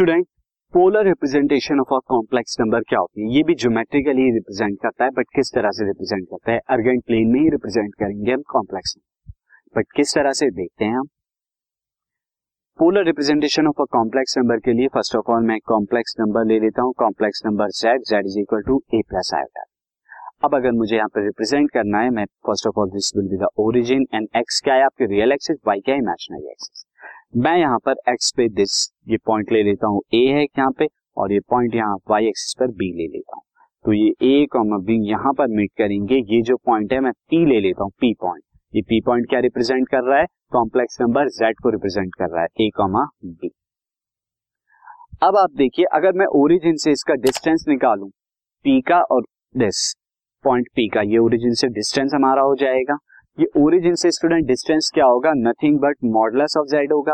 Student polar representation of a complex number क्या होती है? ये भी ज्योमेट्रिकली रिप्रेजेंट करता है बट किस तरह से रिप्रेजेंट करता है? अर्गेंट प्लेन में ही रिप्रेजेंट करेंगे हम कॉम्प्लेक्स बट किस तरह से देखते हैं हम? Polar representation of a complex number के लिए फ़र्स्ट ऑफ़ ऑल मैं कॉम्प्लेक्स नंबर ले लेता हूँ complex number Z Z is equal to A plus iota अब अगर मुझे यहाँ पर रिप्रेजेंट करना है, मैं first of all this will be the origin and X क्या है? आपके रियल एक्सिस वाई क्या है? इमेजिनरी एक्सिस मैं यहाँ पर एक्स पे दिस ये पॉइंट ले लेता हूँ. ए है यहाँ पे और ये पॉइंट यहाँ वाई एक्सिस पर बी ले लेता हूँ. तो ये ए कॉमा बी यहाँ पर मीट करेंगे. ये जो पॉइंट है, मैं पी ले लेता हूँ पी पॉइंट ये पी पॉइंट क्या रिप्रेजेंट कर रहा है? कॉम्प्लेक्स नंबर जेड को रिप्रेजेंट कर रहा है. ए कॉमा बी अब आप देखिए, अगर मैं ओरिजिन से इसका डिस्टेंस निकालू पी का और दिस पॉइंट पी का, ये ओरिजिन से डिस्टेंस हमारा हो जाएगा. ये ओरिजिन से स्टूडेंट डिस्टेंस क्या होगा? Nothing but modulus of Z होगा।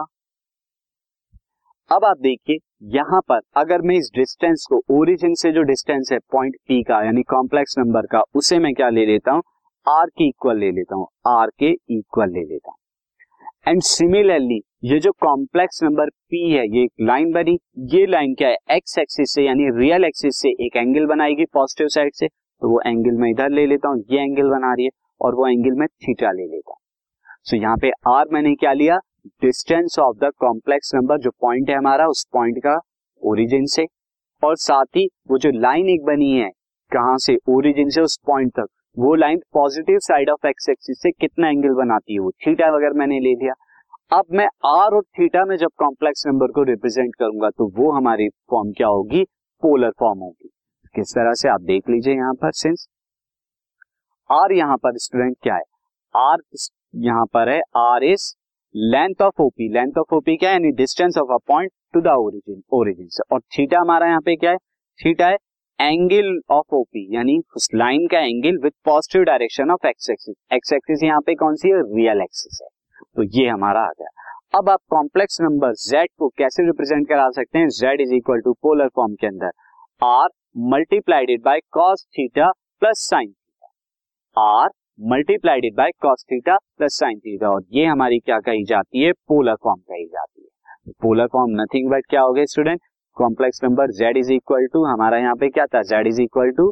अब आप देखिए, यहाँ पर अगर मैं इस डिस्टेंस को ओरिजिन से जो डिस्टेंस है पॉइंट पी का, यानी कॉम्प्लेक्स नंबर का, उसे मैं क्या ले लेता हूँ? आर के इक्वल ले लेता हूँ। आर के इक्वल ले लेता हूँ। एंड सिमिलरली ये जो कॉम्प्लेक्स नंबर पी है, ये एक लाइन बनी। ये लाइन क्या है? एक्स एक्सिस से, यानी रियल एक्सिस से एक एंगल बनाएगी पॉजिटिव साइड से। तो वो एंगल मैं इधर ले लेता हूँ। ये एंगल बना रही है। और वो एंगल में थीटा ले हूँ सो so, यहाँ पे आर मैंने क्या लिया? Distance of the complex number जो पॉइंट है हमारा उस पॉइंट का ओरिजिन से। और साथ ही वो जो लाइन एक बनी है कहाँ से ओरिजिन से उस पॉइंट तक वो line positive side of X axis से कितना एंगल बनाती है वो? थीटा वगैरह मैंने ले लिया। अब मैं आर और थीटा में जब कॉम्प्लेक्स नंबर को रिप्रेजेंट करूँगा तो वो हमारी फॉर्म क्या होगी? पोलर फॉर्म होगी। किस तरह से आप देख लीजिए यहाँ पर सिंस आर यहाँ पर स्टूडेंट क्या है? आर यहाँ पर है R is length of OP length of OP क्या है? यानी distance of a point to the origin origin से। और थीटा हमारा यहाँ पे क्या है? थीटा है एंगल ऑफ़ ओपी यानी उस लाइन का angle with positive direction of X axis X axis यहाँ पे कौन सी है? रियल एक्सिस है। तो ये हमारा आ गया। अब आप कॉम्प्लेक्स नंबर जेड को कैसे रिप्रेजेंट करा सकते हैं? Z is equal to polar form के अंदर। R multiplied by cos theta plus sine R multiplied by cos theta plus sine theta. और ये हमारी क्या कही जाती है? पोलर फॉर्म कही जाती है। पोलर फॉर्म नथिंग बट क्या हो गया student complex number Z is equal to हमारा यहाँ पे क्या था? Z is equal to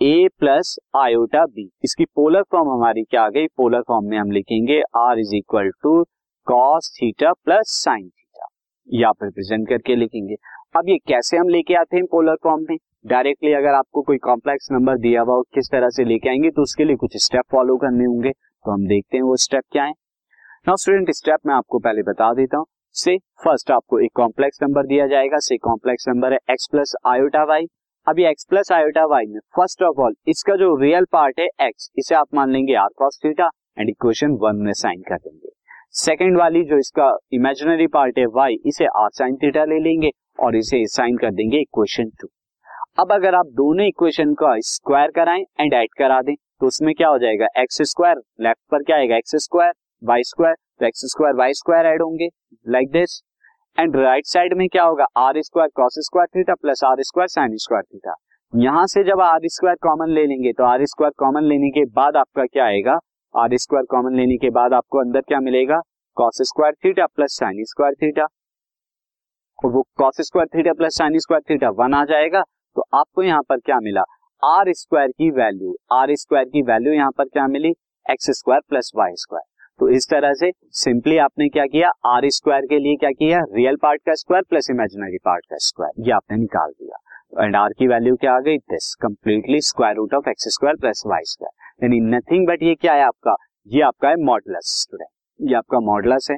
A plus iota B इसकी पोलर फॉर्म हमारी क्या आ गई? पोलर फॉर्म में हम लिखेंगे R is equal to cos theta plus sine theta या रिप्रेजेंट करके लिखेंगे। अब ये कैसे हम लेके आते हैं पोलर फॉर्म में? डायरेक्टली अगर आपको कोई कॉम्प्लेक्स नंबर दिया हुआ किस तरह से लेके आएँगे तो उसके लिए कुछ स्टेप फॉलो करने होंगे। तो हम देखते हैं वो स्टेप क्या है। नाउ स्टूडेंट स्टेप मैं आपको पहले बता देता हूँ। से फ़र्स्ट आपको एक कॉम्प्लेक्स नंबर दिया जाएगा। से कॉम्प्लेक्स नंबर है एक्स प्लस आयोटा वाई अभी एक्स प्लस आयोटा वाई में फ़र्स्ट ऑफ़ ऑल इसका जो रियल पार्ट है एक्स इसे आप मान लेंगे R cos theta and equation one में साइन कर देंगे। सेकेंड वाली जो इसका इमेजिनरी पार्ट है वाई इसे आर साइन थीटा ले लेंगे और इसे साइन कर देंगे इक्वेशन टू अब अगर आप दोनों इक्वेशन का स्क्वायर कराएँ एंड ऐड करा दें तो उसमें क्या हो जाएगा? एक्स स्क्वायर लेफ़्ट पर क्या आएगा? एक्स स्क्वायर वाई स्क्वायर तो X square Y square add होंगे like this and right side में क्या होगा? R square cos square theta plus R square sine square theta यहाँ से जब आर स्क्वायर कॉमन ले लेंगे तो आर स्क्वायर कॉमन लेने के बाद आपका क्या आएगा? आर स्क्वायर कॉमन लेने के बाद आपको अंदर क्या मिलेगा? Cos square theta plus sine square theta और वो cos square theta plus sine square theta one आ जाएगा तो आपको यहाँ पर क्या मिला? आर स्क्वायर की वैल्यू आर स्क्वायर की वैल्यू यहाँ पर क्या मिली? X square plus Y square तो इस तरह से सिंपली आपने क्या किया? आर स्क्वायर के लिए क्या किया? रियल पार्ट का स्क्वायर प्लस इमेजिनरी पार्ट का स्क्वायर ये आपने निकाल दिया. एंड आर की वैल्यू क्या आ गई? This completely square root of X square plus Y square यानी नथिंग बट ये क्या है आपका? ये आपका है मॉडलस स्टूडेंट ये आपका मॉडलस है.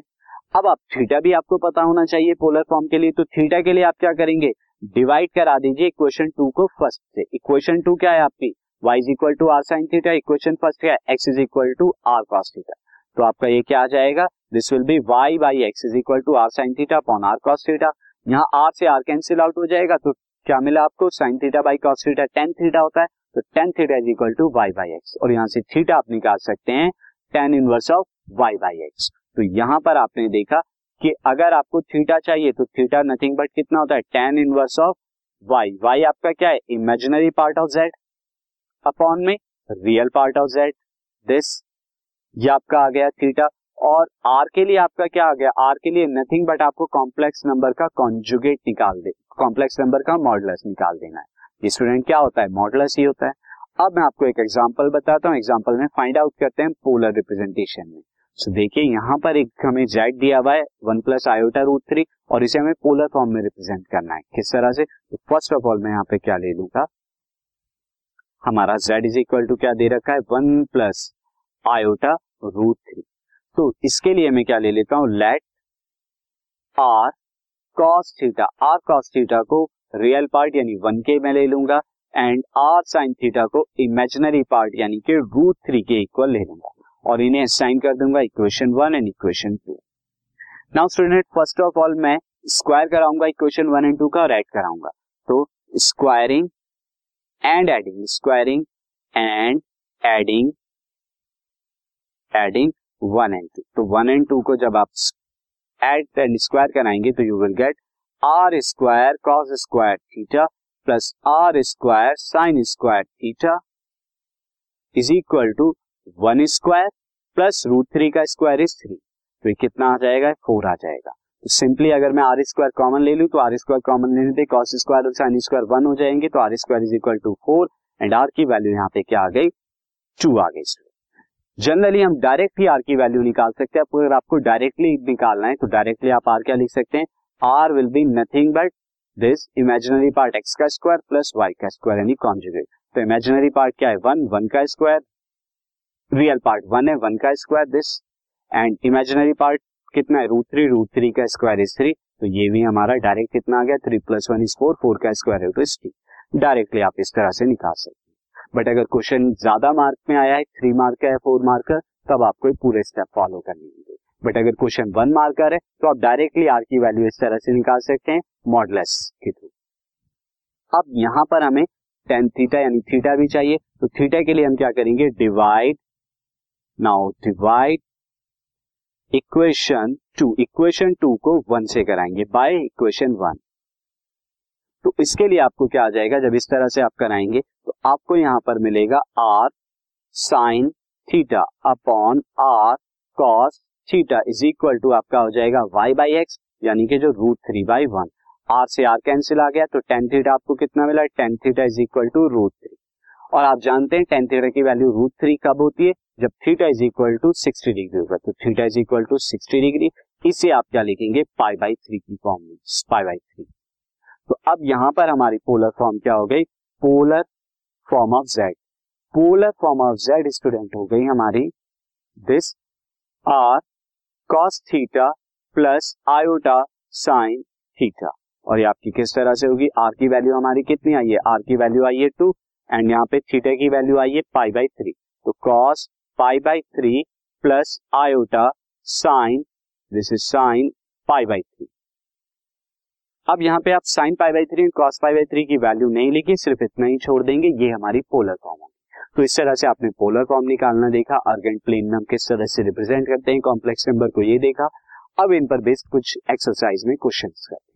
अब आप थीटा भी आपको पता होना चाहिए पोलर फॉर्म के लिए. तो थीटा के लिए आप क्या करेंगे? डिवाइड करा दीजिए इक्वेशन टू को फ़र्स्ट से। इक्वेशन टू क्या है आपकी? Y is equal to R sine theta equation first क्या है? X is equal to R cos theta तो आपका ये क्या आ जाएगा? This will be y by X is equal to R sine theta upon R cos theta यहाँ r से r कैंसिल आउट हो जाएगा तो क्या मिला आपको? Sine theta by cos theta tan theta होता है तो tan theta is equal to Y by X और यहाँ से थीटा आप निकाल सकते हैं tan inverse of Y by X तो यहाँ पर आपने देखा कि अगर आपको थीटा चाहिए तो थीटा नथिंग बट कितना होता है? Tan inverse of Y Y आपका क्या है? Imaginary part of Z upon में real part of Z this ये आपका आ गया थीटा। और आर के लिए आपका क्या आ गया? आर के लिए नथिंग बट आपको कॉम्प्लेक्स नंबर का कॉन्जुगेट निकाल दे कॉम्प्लेक्स नंबर का मॉडलस निकाल देना है। ये स्टूडेंट क्या होता है? मॉडलस ही होता है। अब मैं आपको एक एग्ज़ाम्पल बताता हूँ। एग्ज़ाम्पल में फाइंड आउट करते हैं पोलर रिप्रेजेंटेशन में। So, देखिए यहाँ पर एक हमें जेड दिया हुआ है one plus iota root three और इसे हमें पोलर फॉर्म में रिप्रेजेंट करना है। किस तरह से? तो फ़र्स्ट ऑफ़ ऑल मैं यहाँ पे क्या ले लूँगा? हमारा जेड इज़ इक्वल टू क्या दे रखा है? One plus iota root three तो इसके लिए मैं क्या ले लेता हूँ? Let R cos theta R cos theta को रियल पार्ट यानी वन के मैं ले लूँगा एंड आर साइन थीटा को इमेजिनरी पार्ट यानी कि रूट थ्री के इक्वल ले लूँगा। और इन्हें साइन कर दूँगा equation one and equation two now student first of all मैं स्क्वायर कराऊँगा इक्वेशन वन एंड टू का और एड कराऊँगा. तो squaring and adding squaring and adding adding one and two तो वन एंड टू को जब आप एड एंड स्क्वायर कराएँगे तो you will get R square cos square theta plus R square sine square theta is equal to one square plus root three का square is three. तो ये कितना आ जाएगा? फोर आ जाएगा। तो सिंपली अगर मैं आर स्क्वायर कॉमन ले लू तो आर स्क्वायर कॉमन लेने पे कॉस स्क्वायर और साइन स्क्वायर वन हो जाएँगे तो R square is equal to four and R की वैल्यू यहाँ पे क्या आ गई? टू आ गई जनरली हम डायरेक्ट ही आर की वैल्यू निकाल सकते हैं। अगर आपको डायरेक्टली निकालना है तो डायरेक्टली आप आर क्या लिख सकते हैं? R will be nothing but this imaginary part X का स्क्वायर प्लस वाई का स्क्वायर यानी कॉन्जुगेट तो इमेजिनरी पार्ट क्या है? वन वन का स्क्वायर रियल पार्ट वन है वन का square this and imaginary part कितना है? रूट थ्री रूट थ्री का स्क्वायर इज़ थ्री तो ये भी हमारा डायरेक्ट कितना आ गया? Three plus one is four four का स्क्वायर है तो इस डायरेक्टली आप इस तरह से निकाल सकते हैं। बट अगर क्वेश्चन ज़्यादा मार्क में आया है थ्री मार्क है फोर मार्क का तब आपको पूरे स्टेप फॉलो करने होंगे। बट अगर क्वेश्चन वन मार्कर है तो आप डायरेक्टली आर की वैल्यू इस तरह से निकाल सकते हैं मॉडलेस के थ्रू अब यहाँ पर हमें टेन थीटा यानी थीटा भी चाहिए। तो थीटा के लिए हम क्या करेंगे? Divide now divide equation two equation two को वन से कराएँगे बाय इक्वेशन वन तो इसके लिए आपको क्या आ जाएगा? जब इस तरह से आप कराएँगे तो आपको यहाँ पर मिलेगा R sine theta upon R cos theta is equal to आपका हो जाएगा वाई बाई एक्स यानी कि जो root three by one R से आर कैंसिल आ गया तो टेन थीटा आपको कितना मिला? Tan theta is equal to root three और आप जानते हैं टेन थीटा की वैल्यू रूट थ्री कब होती है? जब theta is equal to sixty degree होगा तो theta is equal to sixty degree इसे आप क्या लिखेंगे? पाई बाई थ्री की फॉर्म में पाई बाई थ्री तो अब यहाँ पर हमारी पोलर फॉर्म क्या हो गई? Polar form of Z polar form of Z student हो गई हमारी this R cos theta plus iota sine theta और ये आपकी किस तरह से होगी? आर की वैल्यू हमारी कितनी आई है? आर की वैल्यू आई है टू एंड यहाँ पे थीटा की वैल्यू आई है पाई बाई थ्री तो cos pi by three plus iota sine this is sine pi by three अब यहाँ पे आप sine pi by three cos pi by three की वैल्यू नहीं लिखी, सिर्फ़ इतना ही छोड़ देंगे, ये हमारी पोलर फॉर्म होगी। तो इस तरह से आपने पोलर फॉर्म निकालना देखा, अर्गेंट प्लेन में हम किस तरह से रिप्रेजेंट करते हैं कॉम्प्लेक्स नंबर को ये देखा। अब इन पर बेस्ड कुछ एक्सरसाइज में क्वेश्चन करते हैं।